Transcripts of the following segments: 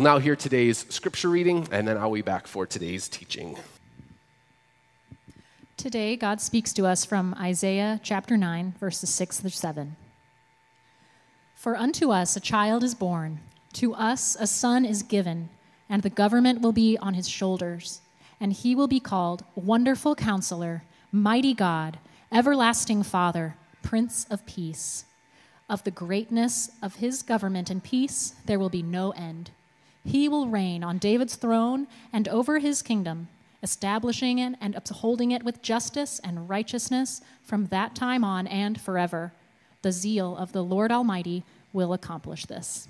Now, hear today's scripture reading, and then I'll be back for today's teaching. Today, God speaks to us from Isaiah chapter 9, verses 6 through 7. For unto us a child is born, to us a son is given, and the government will be on his shoulders, and he will be called Wonderful Counselor, Mighty God, Everlasting Father, Prince of Peace. Of the greatness of his government and peace there will be no end. He will reign on David's throne and over his kingdom, establishing it and upholding it with justice and righteousness from that time on and forever. The zeal of the Lord Almighty will accomplish this.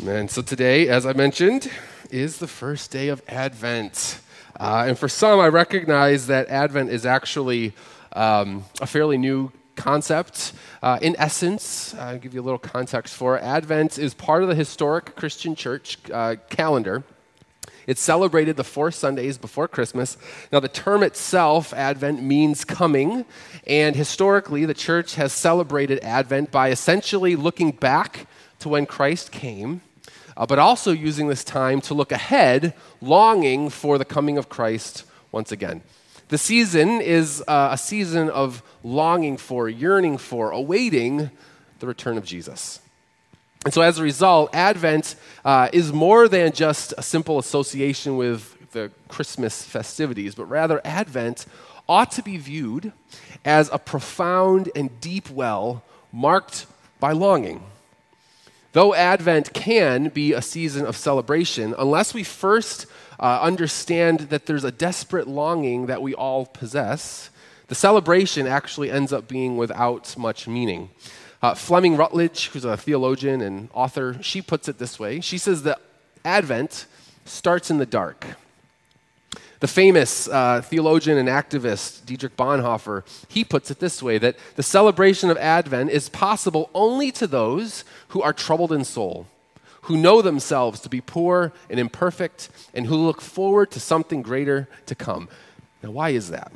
Amen. So today, as I mentioned, is the first day of Advent. Uh, and for some, I recognize that Advent is actually um, a fairly new concept. Uh, in essence, uh, I'll give you a little context for it. Advent is part of the historic Christian church uh, calendar. It's celebrated the four Sundays before Christmas. Now, the term itself, Advent, means coming. And historically, the church has celebrated Advent by essentially looking back to when Christ came, uh, but also using this time to look ahead, longing for the coming of Christ once again. The season is uh, a season of longing for, yearning for, awaiting the return of Jesus. And so, as a result, Advent uh, is more than just a simple association with the Christmas festivities, but rather, Advent ought to be viewed as a profound and deep well marked by longing. Though Advent can be a season of celebration, unless we first uh, understand that there's a desperate longing that we all possess, the celebration actually ends up being without much meaning. Uh, Fleming Rutledge, who's a theologian and author, she puts it this way. She says that Advent starts in the dark. The famous uh, theologian and activist Dietrich Bonhoeffer, he puts it this way that the celebration of Advent is possible only to those who are troubled in soul who know themselves to be poor and imperfect, and who look forward to something greater to come. Now, why is that?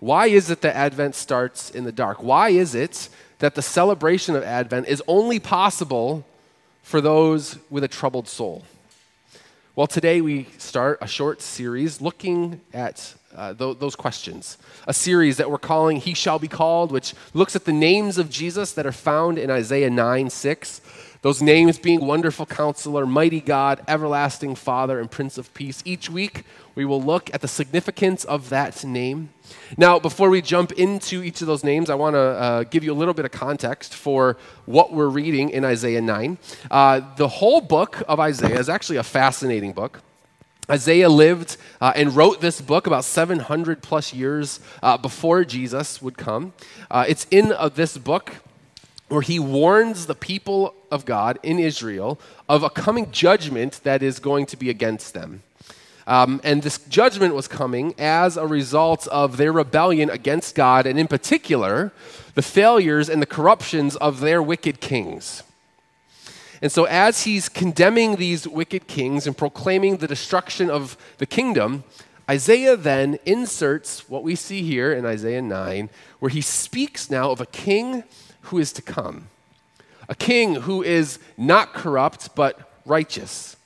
Why is it that Advent starts in the dark? Why is it that the celebration of Advent is only possible for those with a troubled soul? Well, today we start a short series looking at uh, th- those questions. A series that we're calling He Shall Be Called, which looks at the names of Jesus that are found in Isaiah 9 6. Those names being Wonderful Counselor, Mighty God, Everlasting Father, and Prince of Peace. Each week, we will look at the significance of that name. Now, before we jump into each of those names, I want to uh, give you a little bit of context for what we're reading in Isaiah 9. Uh, the whole book of Isaiah is actually a fascinating book. Isaiah lived uh, and wrote this book about 700 plus years uh, before Jesus would come. Uh, it's in uh, this book where he warns the people of God in Israel of a coming judgment that is going to be against them. Um, and this judgment was coming as a result of their rebellion against God, and in particular, the failures and the corruptions of their wicked kings. And so, as he's condemning these wicked kings and proclaiming the destruction of the kingdom, Isaiah then inserts what we see here in Isaiah 9, where he speaks now of a king who is to come, a king who is not corrupt but righteous.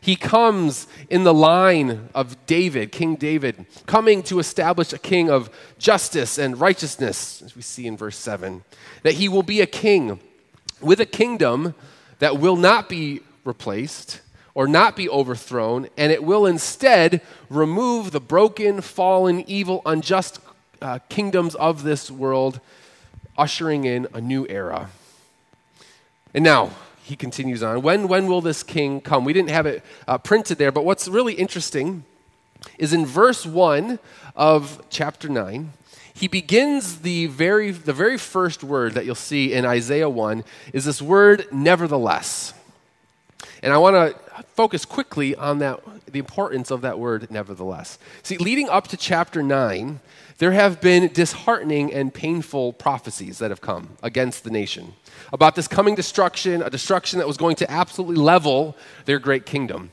He comes in the line of David, King David, coming to establish a king of justice and righteousness, as we see in verse 7. That he will be a king with a kingdom that will not be replaced or not be overthrown, and it will instead remove the broken, fallen, evil, unjust uh, kingdoms of this world ushering in a new era. And now, he continues on. When, when will this king come? We didn't have it uh, printed there, but what's really interesting is in verse 1 of chapter 9, he begins the very, the very first word that you'll see in Isaiah 1 is this word, nevertheless. And I want to focus quickly on that, the importance of that word, nevertheless. See, leading up to chapter 9, there have been disheartening and painful prophecies that have come against the nation about this coming destruction, a destruction that was going to absolutely level their great kingdom.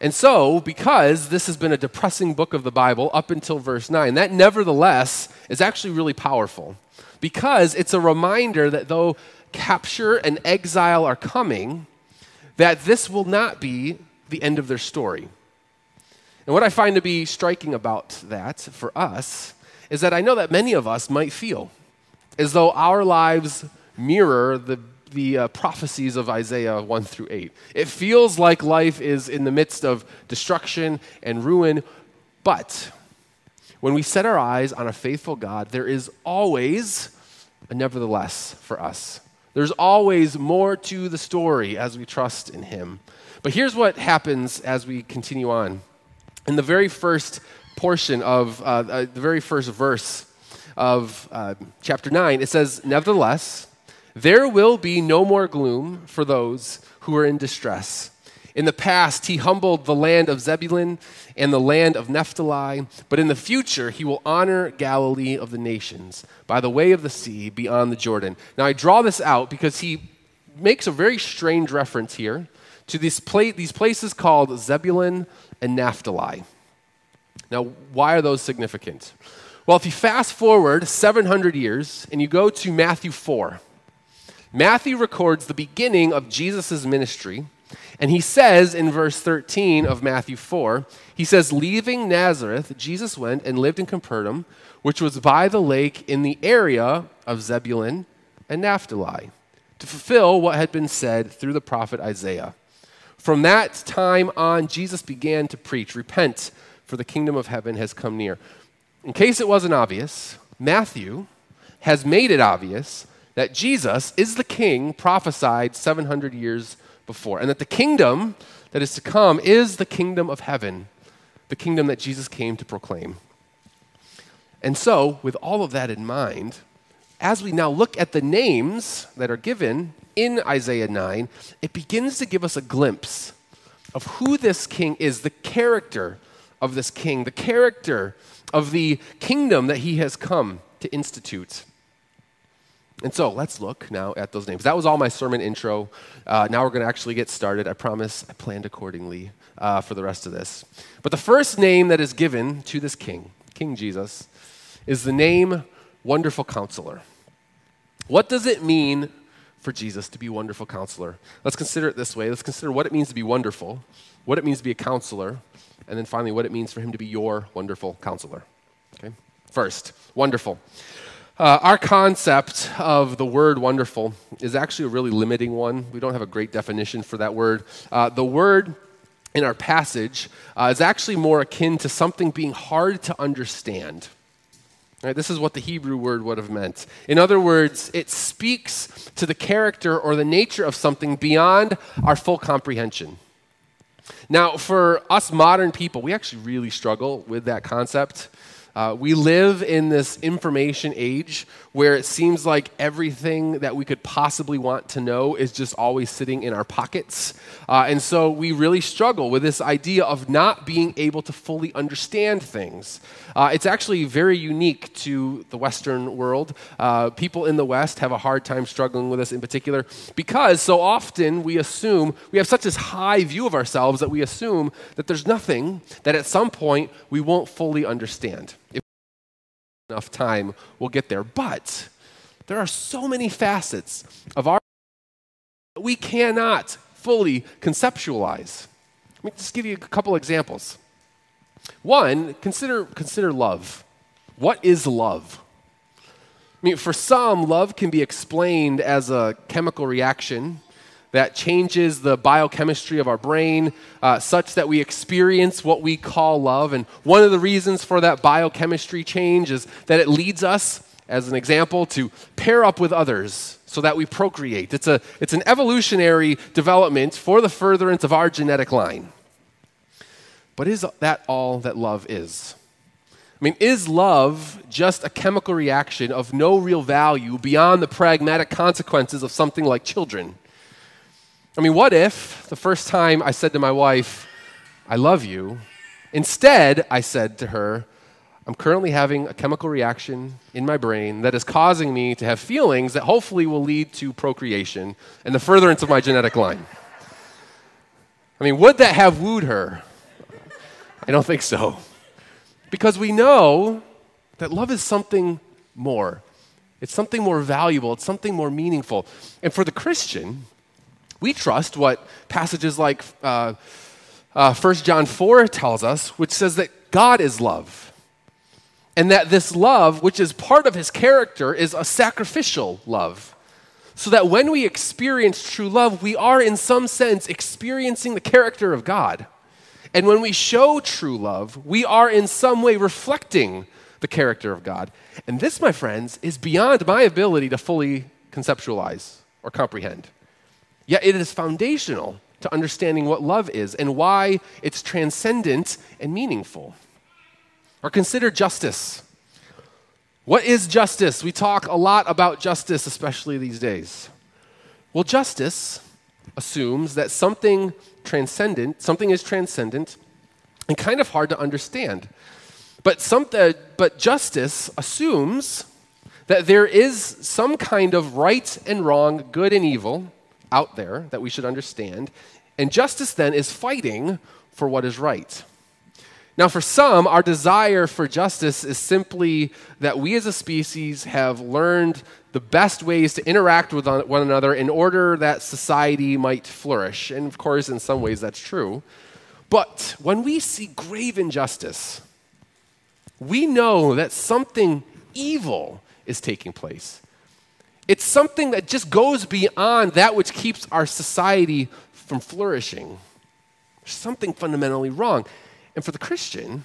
And so, because this has been a depressing book of the Bible up until verse 9, that nevertheless is actually really powerful because it's a reminder that though capture and exile are coming, that this will not be the end of their story. And what I find to be striking about that for us is that I know that many of us might feel as though our lives mirror the, the uh, prophecies of Isaiah 1 through 8. It feels like life is in the midst of destruction and ruin, but when we set our eyes on a faithful God, there is always a nevertheless for us. There's always more to the story as we trust in Him. But here's what happens as we continue on. In the very first portion of uh, uh, the very first verse of uh, chapter 9, it says, Nevertheless, there will be no more gloom for those who are in distress. In the past, he humbled the land of Zebulun and the land of Naphtali, but in the future, he will honor Galilee of the nations by the way of the sea beyond the Jordan. Now, I draw this out because he makes a very strange reference here to these, these places called Zebulun and Naphtali. Now, why are those significant? Well, if you fast forward 700 years and you go to Matthew 4, Matthew records the beginning of Jesus' ministry and he says in verse 13 of Matthew 4, he says, Leaving Nazareth, Jesus went and lived in Capernaum, which was by the lake in the area of Zebulun and Naphtali, to fulfill what had been said through the prophet Isaiah. From that time on, Jesus began to preach, Repent, for the kingdom of heaven has come near. In case it wasn't obvious, Matthew has made it obvious that Jesus is the king prophesied 700 years before, and that the kingdom that is to come is the kingdom of heaven, the kingdom that Jesus came to proclaim. And so, with all of that in mind, as we now look at the names that are given in Isaiah 9, it begins to give us a glimpse of who this king is, the character of this king, the character of the kingdom that he has come to institute. And so let's look now at those names. That was all my sermon intro. Uh, now we're going to actually get started. I promise I planned accordingly uh, for the rest of this. But the first name that is given to this king, King Jesus, is the name Wonderful Counselor. What does it mean for Jesus to be Wonderful Counselor? Let's consider it this way. Let's consider what it means to be wonderful, what it means to be a counselor, and then finally what it means for him to be your wonderful counselor. Okay? First, wonderful. Uh, our concept of the word wonderful is actually a really limiting one. We don't have a great definition for that word. Uh, the word in our passage uh, is actually more akin to something being hard to understand. Right, this is what the Hebrew word would have meant. In other words, it speaks to the character or the nature of something beyond our full comprehension. Now, for us modern people, we actually really struggle with that concept. Uh, we live in this information age where it seems like everything that we could possibly want to know is just always sitting in our pockets. Uh, and so we really struggle with this idea of not being able to fully understand things. Uh, it's actually very unique to the Western world. Uh, people in the West have a hard time struggling with this in particular because so often we assume, we have such a high view of ourselves that we assume that there's nothing that at some point we won't fully understand enough time, we'll get there. But there are so many facets of our that we cannot fully conceptualize. Let me just give you a couple examples. One, consider, consider love. What is love? I mean, for some, love can be explained as a chemical reaction that changes the biochemistry of our brain uh, such that we experience what we call love. And one of the reasons for that biochemistry change is that it leads us, as an example, to pair up with others so that we procreate. It's, a, it's an evolutionary development for the furtherance of our genetic line. But is that all that love is? I mean, is love just a chemical reaction of no real value beyond the pragmatic consequences of something like children? I mean, what if the first time I said to my wife, I love you, instead I said to her, I'm currently having a chemical reaction in my brain that is causing me to have feelings that hopefully will lead to procreation and the furtherance of my genetic line. I mean, would that have wooed her? I don't think so. Because we know that love is something more. It's something more valuable, it's something more meaningful. And for the Christian, we trust what passages like uh, uh, 1 John 4 tells us, which says that God is love. And that this love, which is part of his character, is a sacrificial love. So that when we experience true love, we are in some sense experiencing the character of God. And when we show true love, we are in some way reflecting the character of God. And this, my friends, is beyond my ability to fully conceptualize or comprehend. Yet it is foundational to understanding what love is and why it's transcendent and meaningful. Or consider justice. What is justice? We talk a lot about justice, especially these days. Well, justice assumes that something transcendent, something is transcendent and kind of hard to understand. But, some, uh, but justice assumes that there is some kind of right and wrong, good and evil out there that we should understand. And justice then is fighting for what is right. Now, for some, our desire for justice is simply that we as a species have learned the best ways to interact with one another in order that society might flourish. And of course, in some ways, that's true. But when we see grave injustice, we know that something evil is taking place. It's something that just goes beyond that which keeps our society from flourishing. There's something fundamentally wrong. And for the Christian,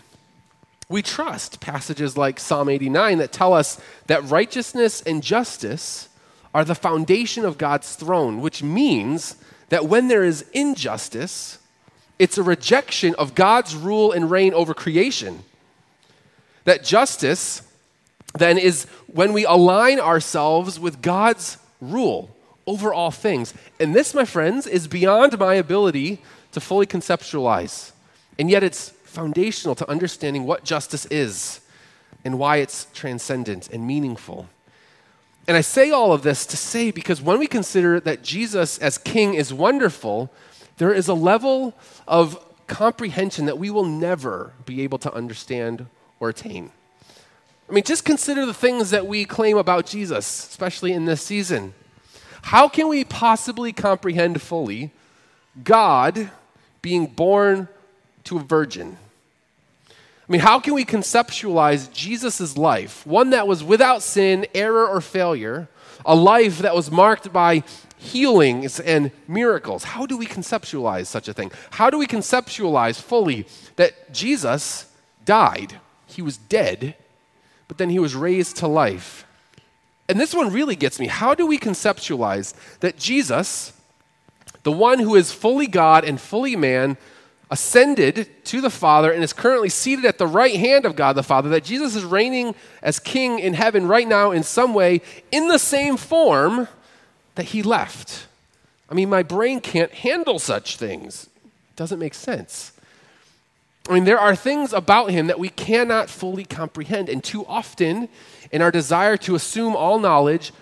we trust passages like Psalm 89 that tell us that righteousness and justice are the foundation of God's throne, which means that when there is injustice, it's a rejection of God's rule and reign over creation. That justice then is when we align ourselves with God's rule over all things. And this, my friends, is beyond my ability to fully conceptualize. And yet it's foundational to understanding what justice is and why it's transcendent and meaningful. And I say all of this to say because when we consider that Jesus as king is wonderful, there is a level of comprehension that we will never be able to understand or attain. I mean, just consider the things that we claim about Jesus, especially in this season. How can we possibly comprehend fully God being born to a virgin? I mean, how can we conceptualize Jesus' life, one that was without sin, error, or failure, a life that was marked by healings and miracles? How do we conceptualize such a thing? How do we conceptualize fully that Jesus died? He was dead, but then he was raised to life. And this one really gets me. How do we conceptualize that Jesus, the one who is fully God and fully man, ascended to the Father and is currently seated at the right hand of God the Father, that Jesus is reigning as king in heaven right now in some way in the same form that he left. I mean, my brain can't handle such things. It doesn't make sense. I mean, there are things about him that we cannot fully comprehend, and too often, in our desire to assume all knowledge,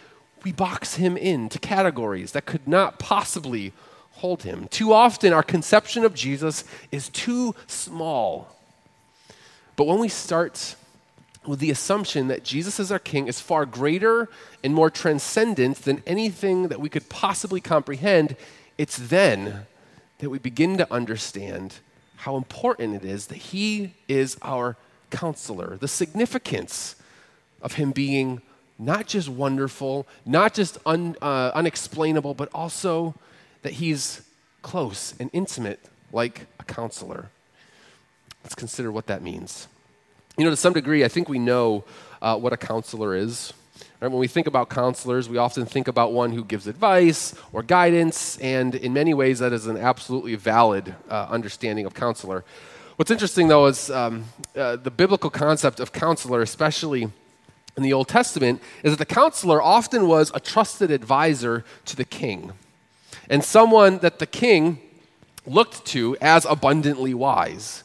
we box him into categories that could not possibly hold him. Too often, our conception of Jesus is too small. But when we start with the assumption that Jesus as our King is far greater and more transcendent than anything that we could possibly comprehend, it's then that we begin to understand how important it is that He is our counselor, the significance of Him being not just wonderful, not just un, uh, unexplainable, but also that he's close and intimate like a counselor. Let's consider what that means. You know, to some degree, I think we know uh, what a counselor is. Right? When we think about counselors, we often think about one who gives advice or guidance, and in many ways, that is an absolutely valid uh, understanding of counselor. What's interesting, though, is um, uh, the biblical concept of counselor, especially in the Old Testament, is that the counselor often was a trusted advisor to the king and someone that the king looked to as abundantly wise,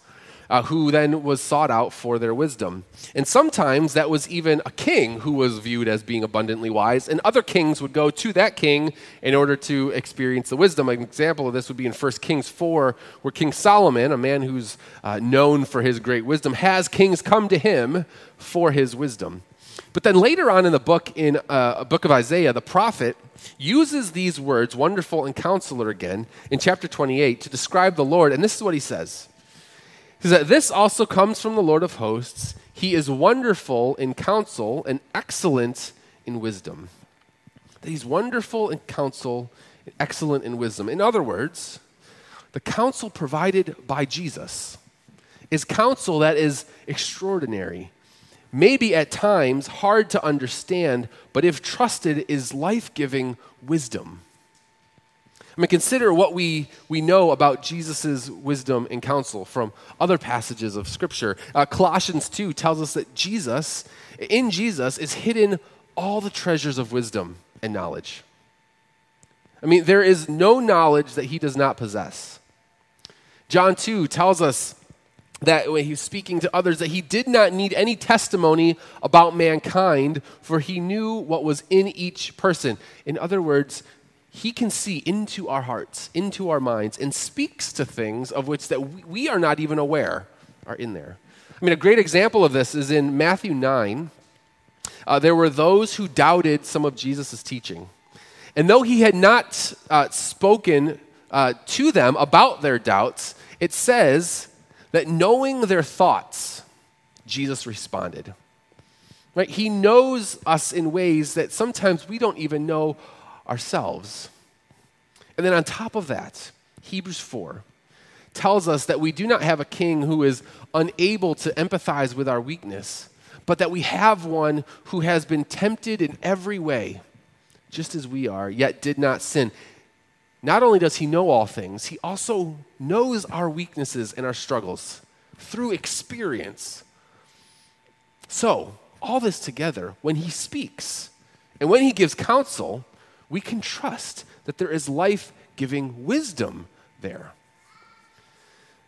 uh, who then was sought out for their wisdom. And sometimes that was even a king who was viewed as being abundantly wise, and other kings would go to that king in order to experience the wisdom. An example of this would be in 1 Kings 4, where King Solomon, a man who's uh, known for his great wisdom, has kings come to him for his wisdom. But then later on in the book, in uh, a book of Isaiah, the prophet uses these words, wonderful and counselor, again, in chapter 28 to describe the Lord. And this is what he says That this also comes from the Lord of hosts. He is wonderful in counsel and excellent in wisdom. That he's wonderful in counsel, excellent in wisdom. In other words, the counsel provided by Jesus is counsel that is extraordinary, maybe at times hard to understand, but if trusted, is life giving wisdom. I mean, consider what we, we know about Jesus' wisdom and counsel from other passages of Scripture. Uh, Colossians 2 tells us that Jesus, in Jesus, is hidden all the treasures of wisdom and knowledge. I mean, there is no knowledge that he does not possess. John 2 tells us that when he's speaking to others that he did not need any testimony about mankind for he knew what was in each person in other words he can see into our hearts into our minds and speaks to things of which that we are not even aware are in there i mean a great example of this is in matthew 9 uh, there were those who doubted some of jesus' teaching and though he had not uh, spoken uh, to them about their doubts it says that knowing their thoughts, Jesus responded. Right? He knows us in ways that sometimes we don't even know ourselves. And then on top of that, Hebrews 4 tells us that we do not have a king who is unable to empathize with our weakness, but that we have one who has been tempted in every way, just as we are, yet did not sin. Not only does he know all things, he also knows our weaknesses and our struggles through experience. So, all this together, when he speaks and when he gives counsel, we can trust that there is life giving wisdom there.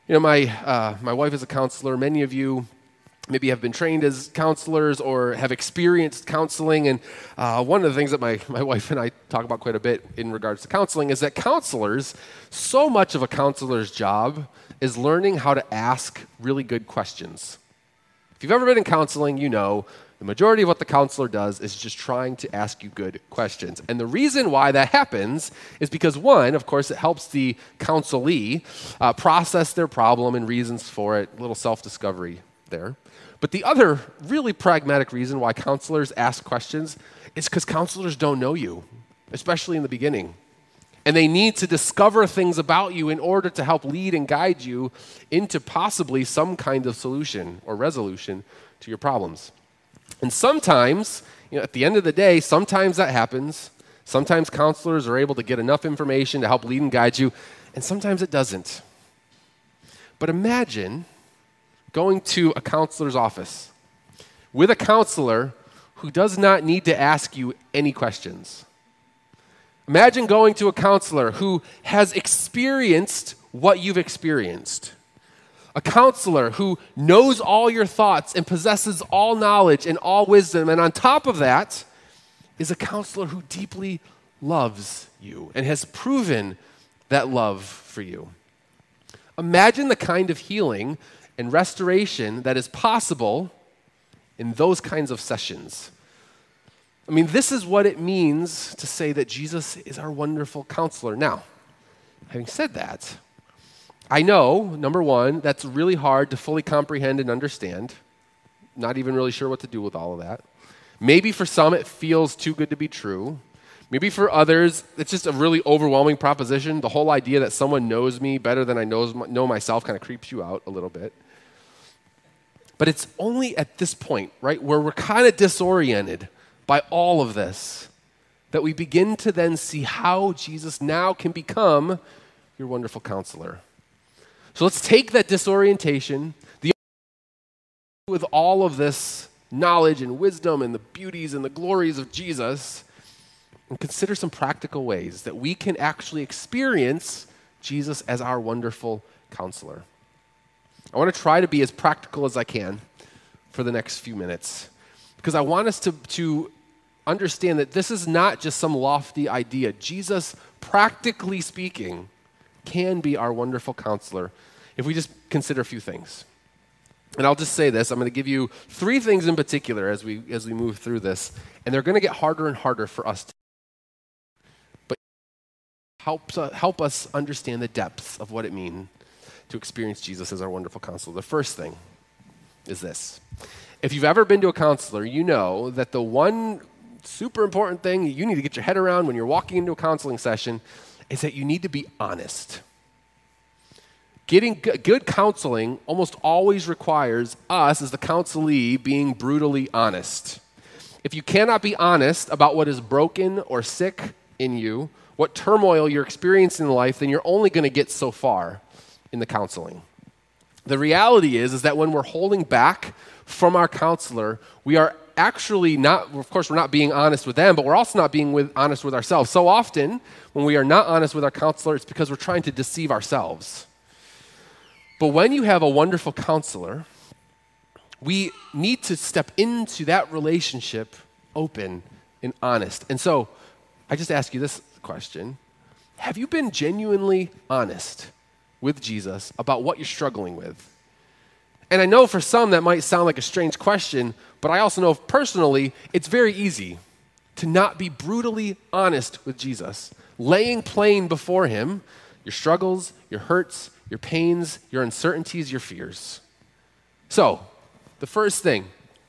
You know, my, uh, my wife is a counselor. Many of you maybe have been trained as counselors or have experienced counseling. And uh, one of the things that my, my wife and I talk about quite a bit in regards to counseling is that counselors, so much of a counselor's job is learning how to ask really good questions. If you've ever been in counseling, you know the majority of what the counselor does is just trying to ask you good questions. And the reason why that happens is because, one, of course, it helps the counselee uh, process their problem and reasons for it, a little self discovery there. But the other really pragmatic reason why counselors ask questions is because counselors don't know you, especially in the beginning. And they need to discover things about you in order to help lead and guide you into possibly some kind of solution or resolution to your problems. And sometimes, you know, at the end of the day, sometimes that happens. Sometimes counselors are able to get enough information to help lead and guide you, and sometimes it doesn't. But imagine going to a counselor's office with a counselor who does not need to ask you any questions. Imagine going to a counselor who has experienced what you've experienced. A counselor who knows all your thoughts and possesses all knowledge and all wisdom. And on top of that, is a counselor who deeply loves you and has proven that love for you. Imagine the kind of healing and restoration that is possible in those kinds of sessions. I mean, this is what it means to say that Jesus is our wonderful counselor. Now, having said that, I know, number one, that's really hard to fully comprehend and understand. Not even really sure what to do with all of that. Maybe for some it feels too good to be true. Maybe for others, it's just a really overwhelming proposition. The whole idea that someone knows me better than I knows, know myself kind of creeps you out a little bit. But it's only at this point, right, where we're kind of disoriented by all of this that we begin to then see how Jesus now can become your wonderful counselor. So let's take that disorientation, the with all of this knowledge and wisdom and the beauties and the glories of Jesus, and consider some practical ways that we can actually experience Jesus as our wonderful counselor. I want to try to be as practical as I can for the next few minutes because I want us to, to understand that this is not just some lofty idea. Jesus, practically speaking, can be our wonderful counselor if we just consider a few things. And I'll just say this I'm going to give you three things in particular as we, as we move through this, and they're going to get harder and harder for us to. But helps, uh, help us understand the depths of what it means to experience Jesus as our wonderful counselor. The first thing is this if you've ever been to a counselor, you know that the one super important thing you need to get your head around when you're walking into a counseling session is that you need to be honest. Getting good counseling almost always requires us, as the counselee, being brutally honest. If you cannot be honest about what is broken or sick in you, what turmoil you're experiencing in life, then you're only going to get so far in the counseling. The reality is, is that when we're holding back from our counselor, we are actually not, of course, we're not being honest with them, but we're also not being with, honest with ourselves. So often, when we are not honest with our counselor, it's because we're trying to deceive ourselves. But when you have a wonderful counselor, we need to step into that relationship open and honest. And so, I just ask you this question Have you been genuinely honest with Jesus about what you're struggling with? And I know for some that might sound like a strange question, but I also know personally it's very easy to not be brutally honest with Jesus, laying plain before Him your struggles, your hurts, your pains, your uncertainties, your fears. So, the first thing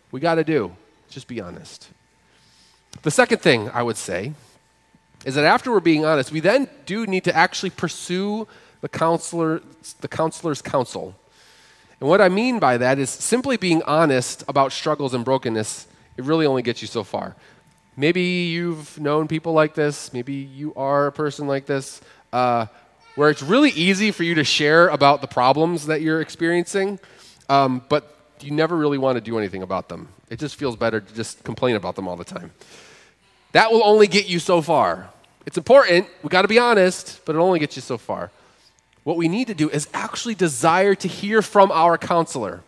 we got to do, just be honest. The second thing I would say is that after we're being honest, we then do need to actually pursue the counselor, the counselor's counsel. And what I mean by that is simply being honest about struggles and brokenness, it really only gets you so far. Maybe you've known people like this, maybe you are a person like this, uh, where it's really easy for you to share about the problems that you're experiencing, um, but you never really want to do anything about them. It just feels better to just complain about them all the time. That will only get you so far. It's important, we got to be honest, but it only gets you so far what we need to do is actually desire to hear from our counselor.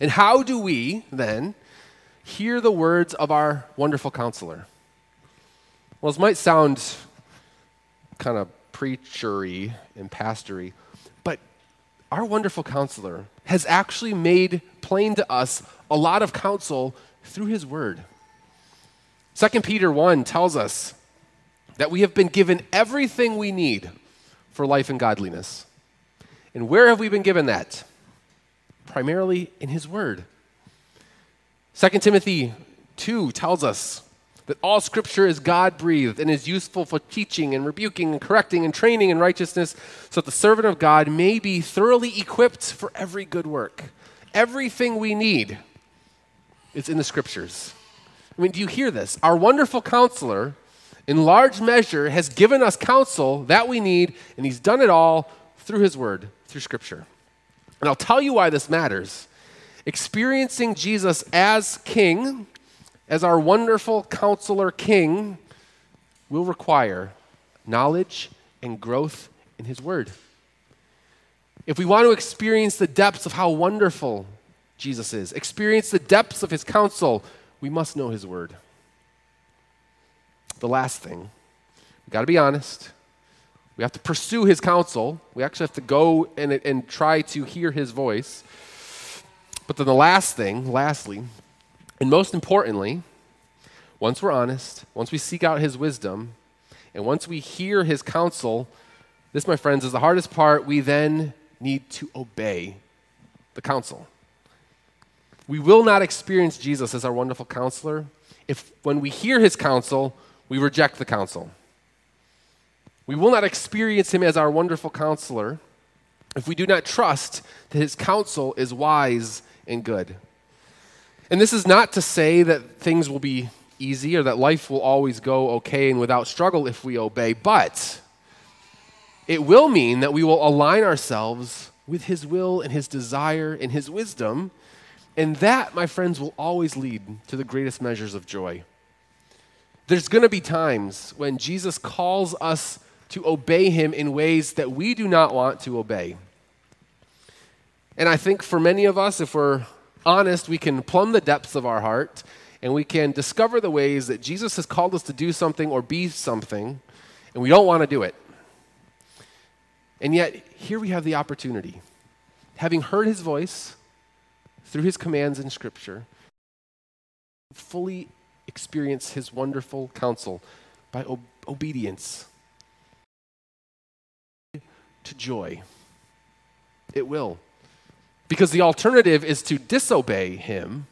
And how do we then hear the words of our wonderful counselor? Well, this might sound kind of preachery and pastory, but our wonderful counselor has actually made plain to us a lot of counsel through his word. 2 Peter 1 tells us that we have been given everything we need for life and godliness. And where have we been given that? Primarily in His Word. 2 Timothy 2 tells us that all Scripture is God breathed and is useful for teaching and rebuking and correcting and training in righteousness, so that the servant of God may be thoroughly equipped for every good work. Everything we need is in the Scriptures. I mean, do you hear this? Our wonderful counselor in large measure, has given us counsel that we need, and He's done it all through His Word, through Scripture. And I'll tell you why this matters. Experiencing Jesus as King, as our wonderful counselor King, will require knowledge and growth in His Word. If we want to experience the depths of how wonderful Jesus is, experience the depths of His counsel, we must know His Word the last thing. We've got to be honest. We have to pursue his counsel. We actually have to go and, and try to hear his voice. But then the last thing, lastly, and most importantly, once we're honest, once we seek out his wisdom, and once we hear his counsel, this, my friends, is the hardest part. We then need to obey the counsel. We will not experience Jesus as our wonderful counselor if, when we hear his counsel, we reject the counsel. We will not experience him as our wonderful counselor if we do not trust that his counsel is wise and good. And this is not to say that things will be easy or that life will always go okay and without struggle if we obey, but it will mean that we will align ourselves with his will and his desire and his wisdom. And that, my friends, will always lead to the greatest measures of joy. There's going to be times when Jesus calls us to obey him in ways that we do not want to obey. And I think for many of us, if we're honest, we can plumb the depths of our heart and we can discover the ways that Jesus has called us to do something or be something, and we don't want to do it. And yet, here we have the opportunity. Having heard his voice, through his commands in Scripture, fully experience his wonderful counsel by ob- obedience to joy. It will. Because the alternative is to disobey him,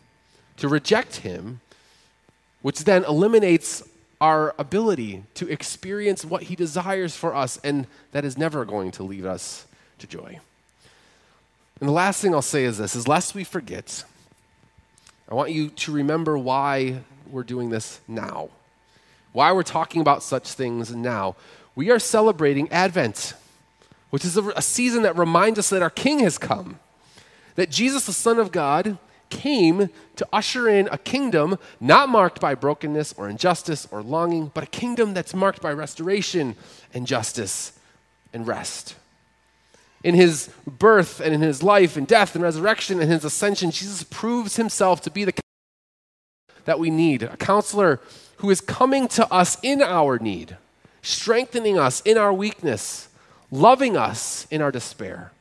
to reject him, which then eliminates our ability to experience what he desires for us, and that is never going to lead us to joy. And the last thing I'll say is this is lest we forget, I want you to remember why we're doing this now. Why we're talking about such things now. We are celebrating Advent, which is a, a season that reminds us that our King has come, that Jesus, the Son of God, came to usher in a kingdom not marked by brokenness or injustice or longing, but a kingdom that's marked by restoration and justice and rest. In his birth and in his life and death and resurrection and his ascension, Jesus proves himself to be the that we need a counselor who is coming to us in our need, strengthening us in our weakness, loving us in our despair.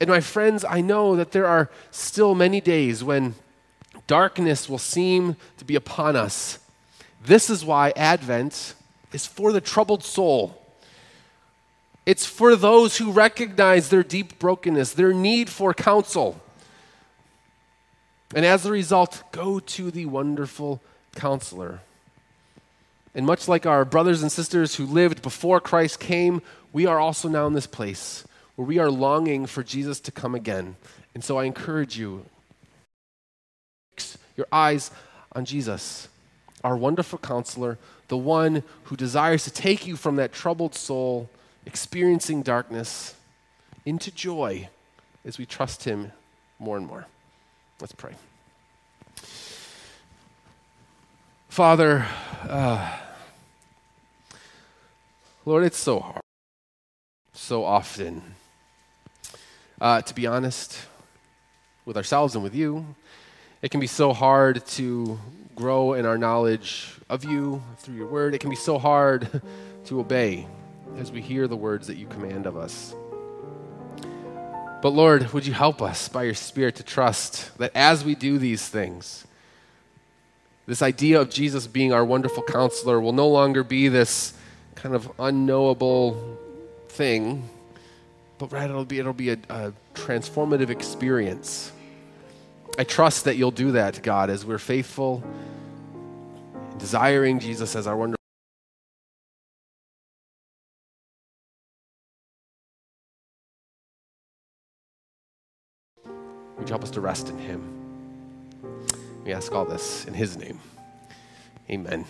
And my friends, I know that there are still many days when darkness will seem to be upon us. This is why Advent is for the troubled soul. It's for those who recognize their deep brokenness, their need for counsel. And as a result, go to the wonderful counselor. And much like our brothers and sisters who lived before Christ came, we are also now in this place where we are longing for Jesus to come again. And so I encourage you, fix your eyes on Jesus, our wonderful counselor, the one who desires to take you from that troubled soul, experiencing darkness, into joy as we trust him more and more. Let's pray. Father, uh, Lord, it's so hard, so often uh, to be honest with ourselves and with you. It can be so hard to grow in our knowledge of you through your word. It can be so hard to obey as we hear the words that you command of us. But Lord, would you help us by your Spirit to trust that as we do these things, this idea of Jesus being our wonderful counselor will no longer be this kind of unknowable thing but rather it'll be, it'll be a, a transformative experience. I trust that you'll do that, God, as we're faithful, desiring Jesus as our wonderful. Would you help us to rest in Him? We ask all this in His name. Amen.